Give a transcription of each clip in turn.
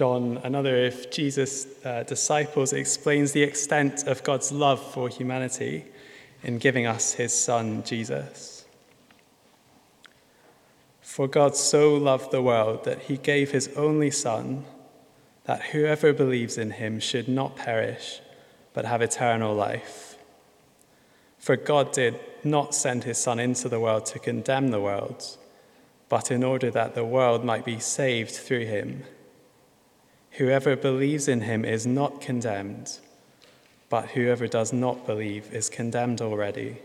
John, another of Jesus' uh, disciples, explains the extent of God's love for humanity in giving us his Son, Jesus. For God so loved the world that he gave his only Son, that whoever believes in him should not perish, but have eternal life. For God did not send his Son into the world to condemn the world, but in order that the world might be saved through him. Whoever believes in him is not condemned, but whoever does not believe is condemned already,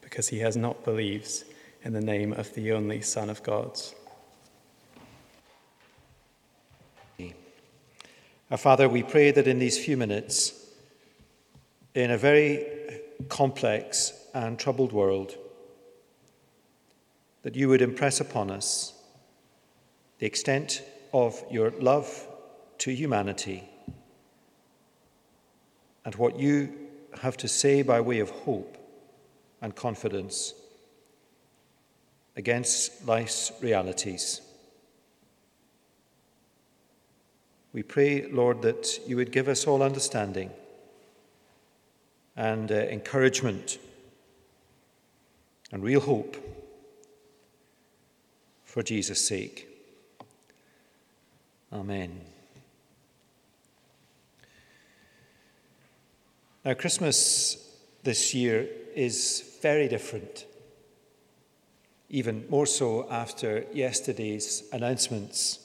because he has not believed in the name of the only Son of God. Our Father, we pray that in these few minutes, in a very complex and troubled world, that you would impress upon us the extent of your love to humanity and what you have to say by way of hope and confidence against life's realities. We pray, Lord, that you would give us all understanding and uh, encouragement and real hope for Jesus' sake. Amen. Now, Christmas this year is very different, even more so after yesterday's announcements.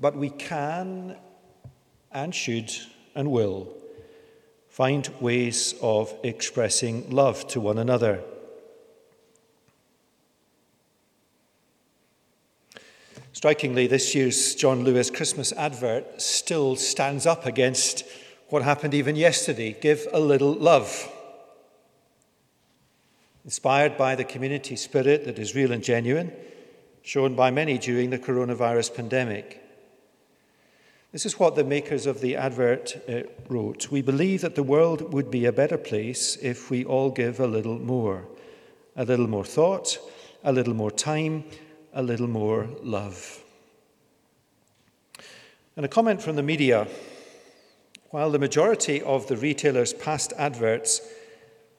But we can and should and will find ways of expressing love to one another. Strikingly, this year's John Lewis Christmas advert still stands up against what happened even yesterday give a little love. Inspired by the community spirit that is real and genuine, shown by many during the coronavirus pandemic. This is what the makers of the advert uh, wrote. We believe that the world would be a better place if we all give a little more. A little more thought, a little more time, a little more love. And a comment from the media while the majority of the retailers' past adverts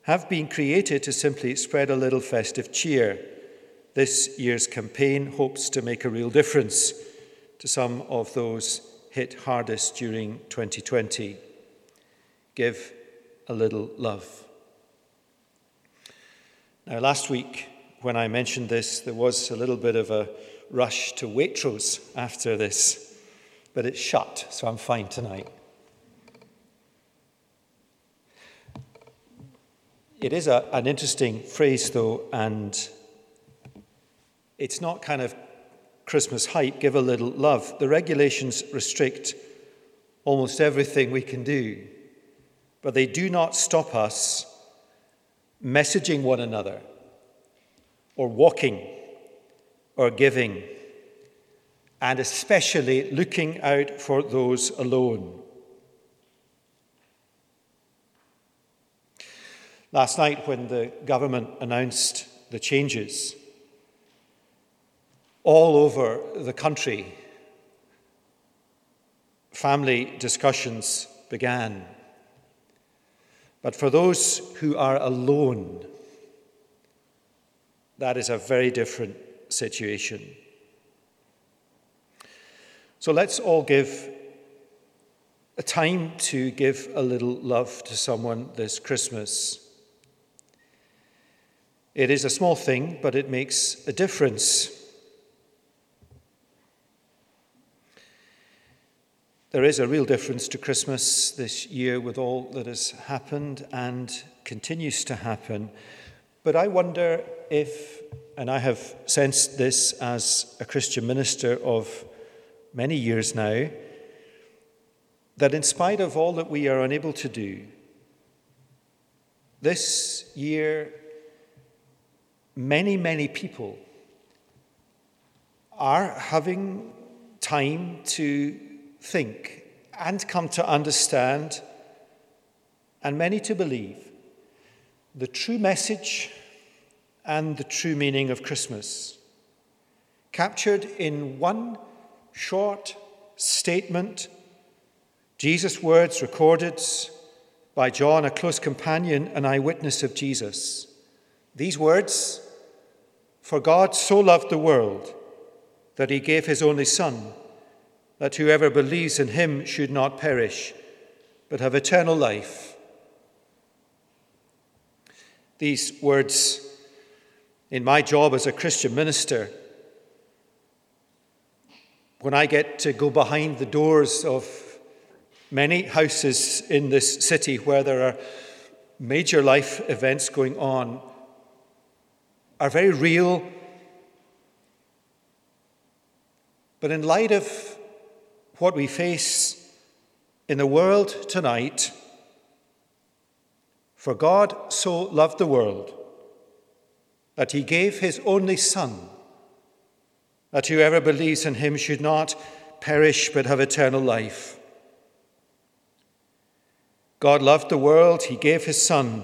have been created to simply spread a little festive cheer, this year's campaign hopes to make a real difference to some of those hit hardest during 2020. Give a little love. Now, last week, when I mentioned this, there was a little bit of a rush to Waitrose after this, but it's shut, so I'm fine tonight. It is a, an interesting phrase, though, and it's not kind of Christmas hype, give a little love. The regulations restrict almost everything we can do, but they do not stop us messaging one another or walking or giving, and especially looking out for those alone. Last night, when the government announced the changes, all over the country, family discussions began. But for those who are alone, that is a very different situation. So let's all give a time to give a little love to someone this Christmas. It is a small thing, but it makes a difference. There is a real difference to Christmas this year with all that has happened and continues to happen. But I wonder if, and I have sensed this as a Christian minister of many years now, that in spite of all that we are unable to do, this year, many, many people are having time to think and come to understand, and many to believe, the true message and the true meaning of Christmas, captured in one short statement, Jesus' words recorded by John, a close companion and eyewitness of Jesus. These words, For God so loved the world that he gave his only Son, that whoever believes in him should not perish, but have eternal life. These words, in my job as a Christian minister, when I get to go behind the doors of many houses in this city where there are major life events going on, are very real. But in light of what we face in the world tonight, for God so loved the world that he gave his only Son that whoever believes in him should not perish but have eternal life. God loved the world, he gave his Son,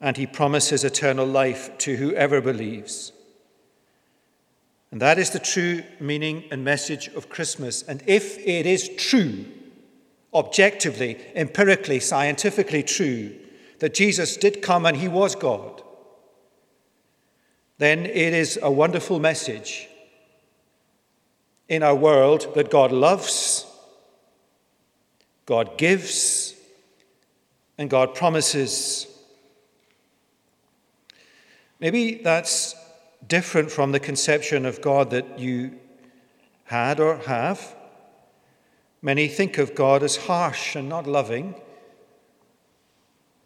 and he promises eternal life to whoever believes. And that is the true meaning and message of Christmas. And if it is true, objectively, empirically, scientifically true, that Jesus did come and he was God, then it is a wonderful message in our world that God loves, God gives, and God promises. Maybe that's different from the conception of God that you had or have. Many think of God as harsh and not loving,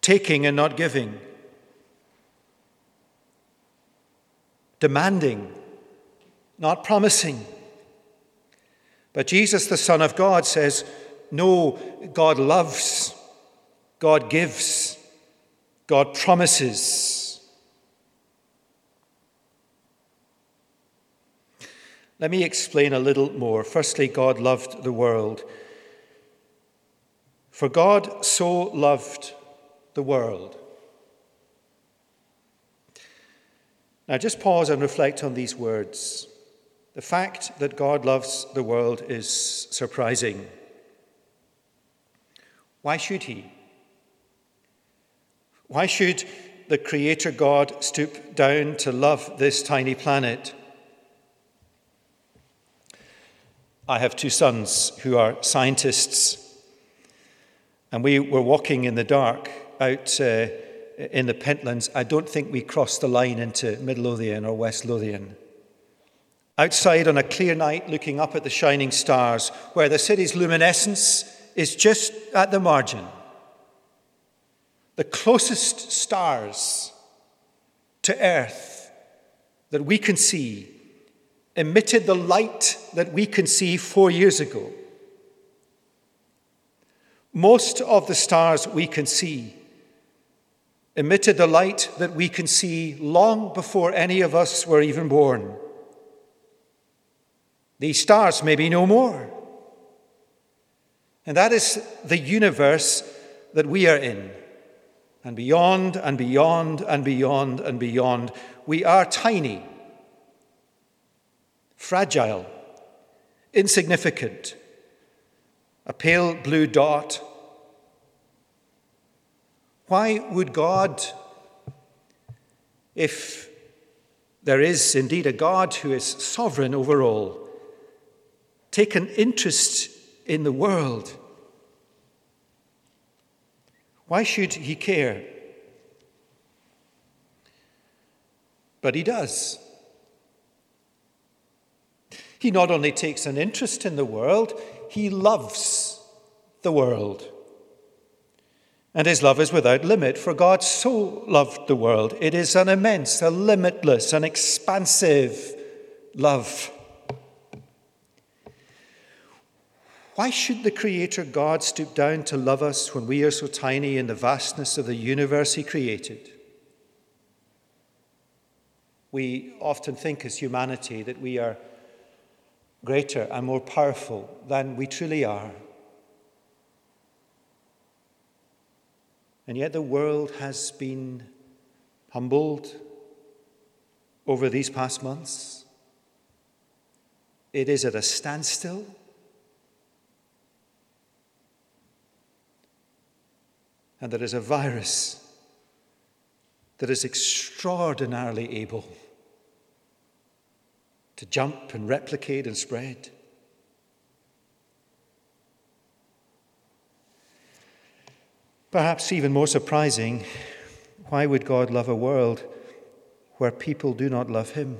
taking and not giving, demanding, not promising. But Jesus, the Son of God, says, No, God loves, God gives, God promises. Let me explain a little more. Firstly, God loved the world. For God so loved the world. Now, just pause and reflect on these words. The fact that God loves the world is surprising. Why should He? Why should the Creator God stoop down to love this tiny planet? I have two sons who are scientists, and we were walking in the dark out uh, in the Pentlands. I don't think we crossed the line into Midlothian or West Lothian. Outside on a clear night, looking up at the shining stars, where the city's luminescence is just at the margin. The closest stars to Earth that we can see emitted the light that we can see four years ago. Most of the stars we can see emitted the light that we can see long before any of us were even born. These stars may be no more. And that is the universe that we are in. And beyond and beyond and beyond and beyond, we are tiny, fragile, insignificant, a pale blue dot. Why would God, if there is indeed a God who is sovereign over all, take an interest in the world. Why should he care? But he does. He not only takes an interest in the world, he loves the world. And his love is without limit, for God so loved the world. It is an immense, a limitless, an expansive love. Why should the Creator God stoop down to love us when we are so tiny in the vastness of the universe He created? We often think as humanity that we are greater and more powerful than we truly are. And yet the world has been humbled over these past months. it is at a standstill. And there is a virus that is extraordinarily able to jump and replicate and spread. Perhaps even more surprising, why would God love a world where people do not love Him?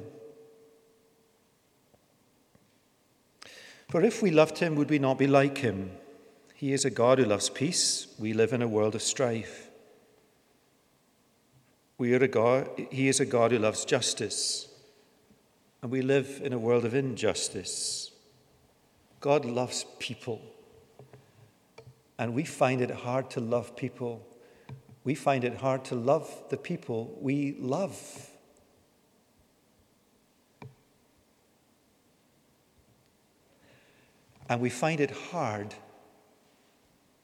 For if we loved Him, would we not be like Him? He is a God who loves peace. We live in a world of strife. We are a God, he is a God who loves justice. And we live in a world of injustice. God loves people. And we find it hard to love people. We find it hard to love the people we love. And we find it hard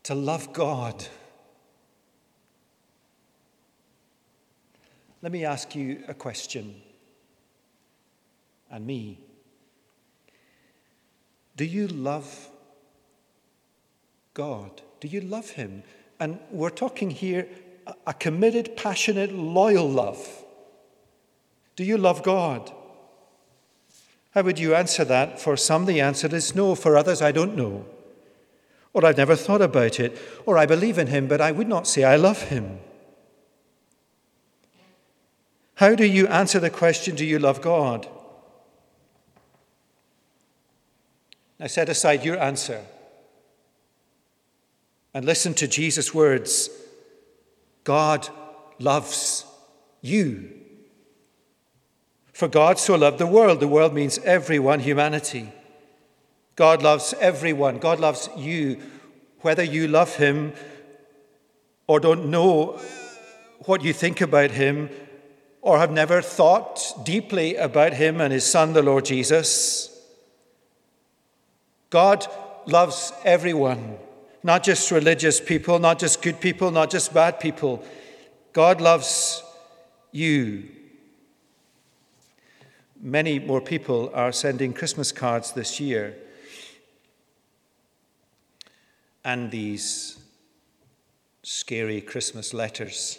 to love God. Let me ask you a question, and me. Do you love God? Do you love Him? And we're talking here a committed, passionate, loyal love. Do you love God? How would you answer that? For some, the answer is no. For others, I don't know. Or I've never thought about it. Or I believe in Him, but I would not say I love Him. How do you answer the question, Do you love God? Now set aside your answer and listen to Jesus' words God loves you. For God so loved the world, the world means everyone, humanity. God loves everyone. God loves you, whether you love Him or don't know what you think about Him or have never thought deeply about Him and His Son, the Lord Jesus. God loves everyone not just religious people, not just good people, not just bad people. God loves you. Many more people are sending Christmas cards this year. And these scary Christmas letters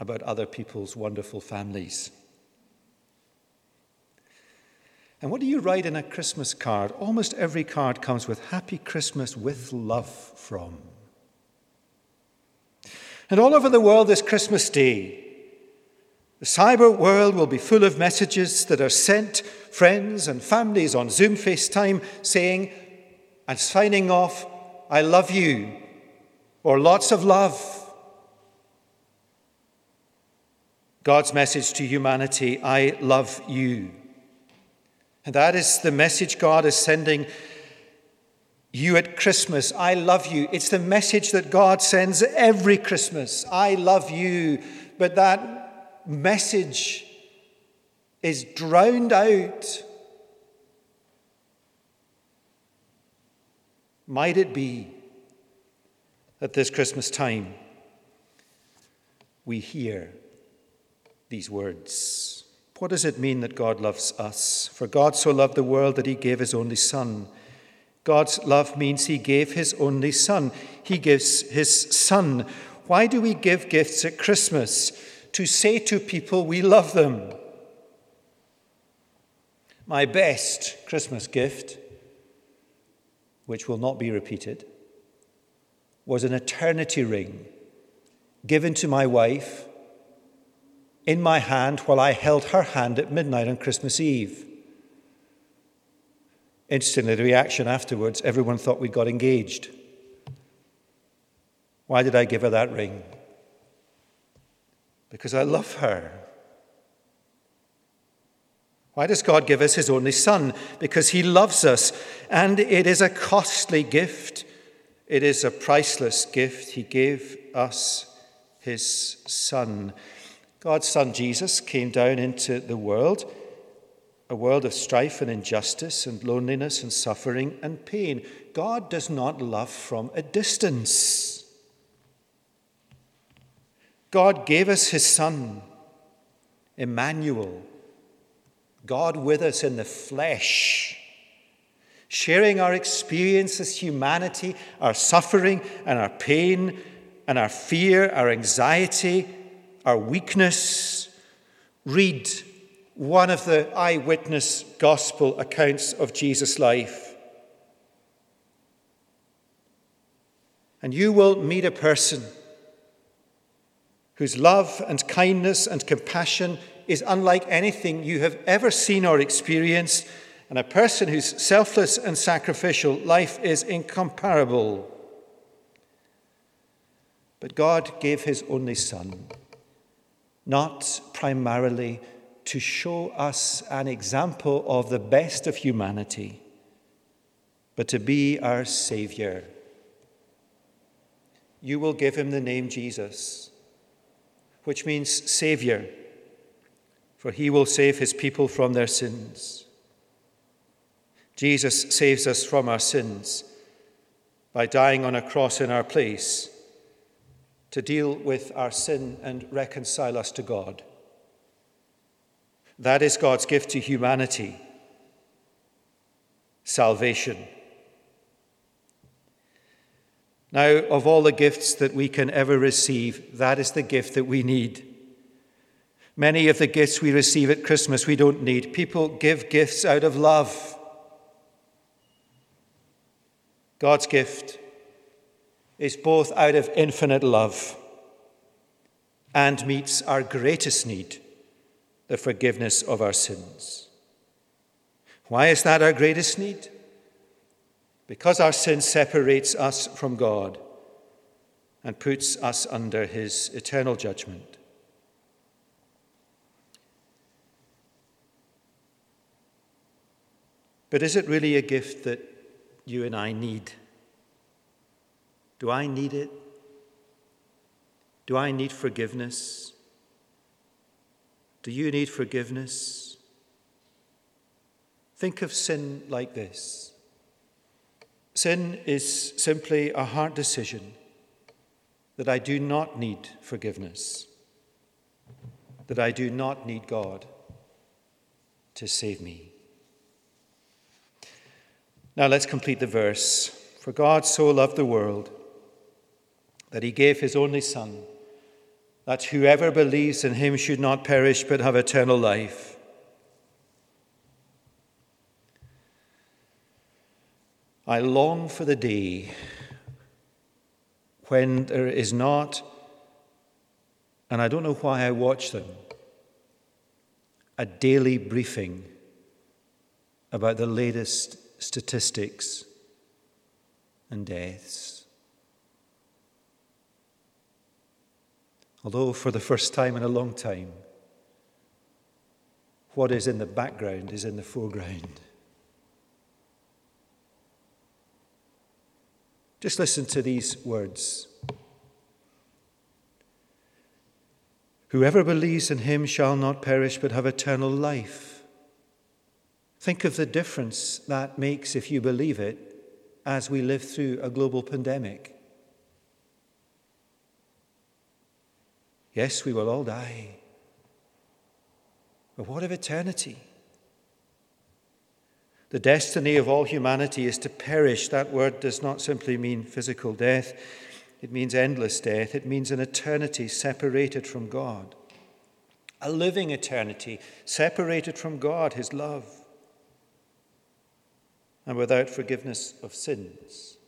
about other people's wonderful families. And what do you write in a Christmas card? Almost every card comes with Happy Christmas with love from. And all over the world this Christmas Day, the cyber world will be full of messages that are sent friends and families on Zoom FaceTime saying, and signing off, I love you, or lots of love. God's message to humanity, I love you. And that is the message God is sending you at Christmas. I love you. It's the message that God sends every Christmas. I love you. But that message is drowned out. Might it be at this Christmas time we hear these words? What does it mean that God loves us? For God so loved the world that he gave his only Son. God's love means he gave his only Son. He gives his Son. Why do we give gifts at Christmas? To say to people we love them. My best Christmas gift, which will not be repeated, was an eternity ring given to my wife in my hand while I held her hand at midnight on Christmas Eve. Instantly, the reaction afterwards, everyone thought we'd got engaged. Why did I give her that ring? Because I love her. Why does God give us His only Son? Because He loves us, and it is a costly gift. It is a priceless gift. He gave us His Son. God's Son Jesus came down into the world, a world of strife and injustice and loneliness and suffering and pain. God does not love from a distance. God gave us his Son, Emmanuel, God with us in the flesh, sharing our experience as humanity, our suffering and our pain and our fear, our anxiety, our weakness. Read one of the eyewitness gospel accounts of Jesus' life. And you will meet a person whose love and kindness and compassion is unlike anything you have ever seen or experienced, and a person whose selfless and sacrificial life is incomparable. But God gave his only Son, not primarily to show us an example of the best of humanity, but to be our Savior. You will give him the name Jesus, which means Savior, for he will save his people from their sins. Jesus saves us from our sins by dying on a cross in our place to deal with our sin and reconcile us to God. That is God's gift to humanity salvation. Now, of all the gifts that we can ever receive, that is the gift that we need. Many of the gifts we receive at Christmas we don't need. People give gifts out of love. God's gift is both out of infinite love and meets our greatest need the forgiveness of our sins. Why is that our greatest need? Because our sin separates us from God and puts us under his eternal judgment. But is it really a gift that you and I need? Do I need it? Do I need forgiveness? Do you need forgiveness? Think of sin like this sin is simply a heart decision that I do not need forgiveness, that I do not need God to save me. Now let's complete the verse. For God so loved the world that he gave his only Son that whoever believes in him should not perish but have eternal life. I long for the day when there is not, and I don't know why I watch them, a daily briefing about the latest statistics and deaths. Although, for the first time in a long time, what is in the background is in the foreground. Just listen to these words. Whoever believes in him shall not perish but have eternal life. Think of the difference that makes if you believe it as we live through a global pandemic. Yes, we will all die. But what of eternity? The destiny of all humanity is to perish. That word does not simply mean physical death, it means endless death. It means an eternity separated from God, a living eternity separated from God, His love, and without forgiveness of sins.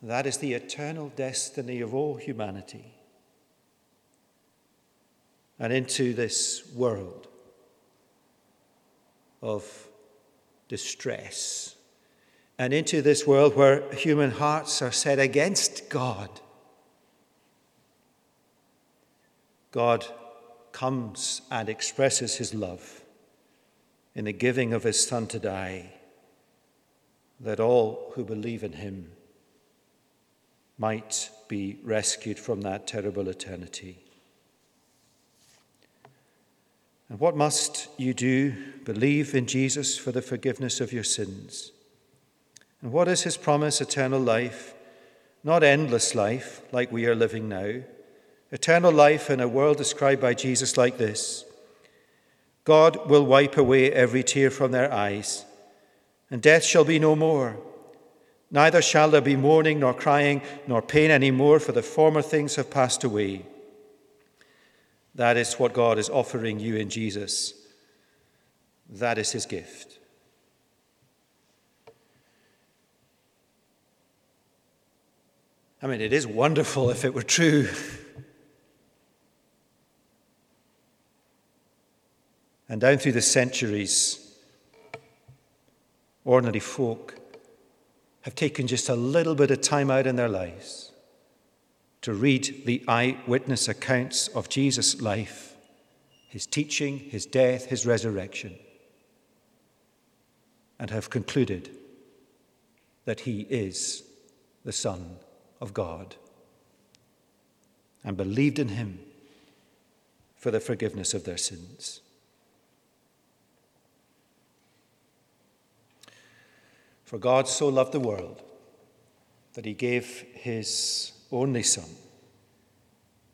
That is the eternal destiny of all humanity and into this world of distress and into this world where human hearts are set against God. God comes and expresses his love in the giving of his Son to die, that all who believe in him might be rescued from that terrible eternity. And what must you do? Believe in Jesus for the forgiveness of your sins. And what is his promise? Eternal life, not endless life like we are living now. Eternal life in a world described by Jesus like this God will wipe away every tear from their eyes, and death shall be no more. Neither shall there be mourning, nor crying, nor pain any more, for the former things have passed away. That is what God is offering you in Jesus. That is his gift. I mean, it is wonderful if it were true. And down through the centuries, ordinary folk have taken just a little bit of time out in their lives to read the eyewitness accounts of Jesus' life, his teaching, his death, his resurrection, and have concluded that he is the Son of God and believed in him for the forgiveness of their sins. For God so loved the world that he gave his only Son,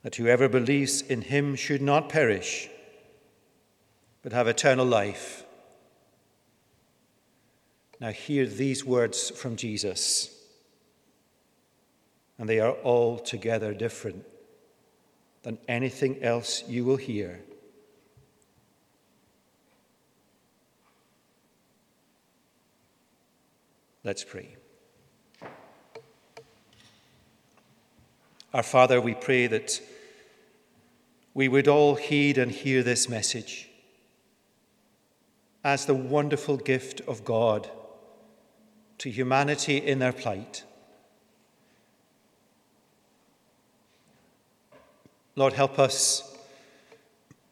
that whoever believes in him should not perish, but have eternal life. Now, hear these words from Jesus, and they are altogether different than anything else you will hear Let's pray. Our Father, we pray that we would all heed and hear this message as the wonderful gift of God to humanity in their plight. Lord, help us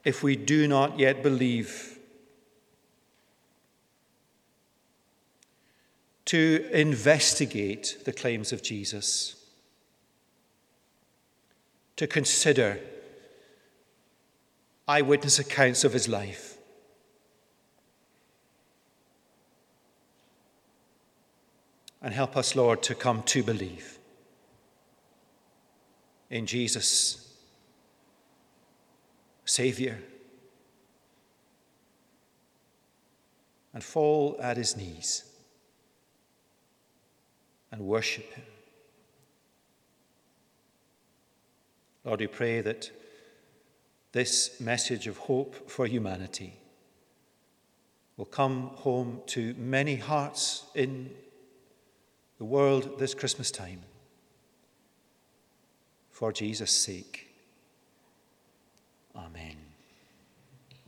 if we do not yet believe to investigate the claims of Jesus, to consider eyewitness accounts of his life. And help us, Lord, to come to believe in Jesus, Savior, and fall at his knees and worship Him. Lord, we pray that this message of hope for humanity will come home to many hearts in the world this Christmas time for Jesus' sake. Amen.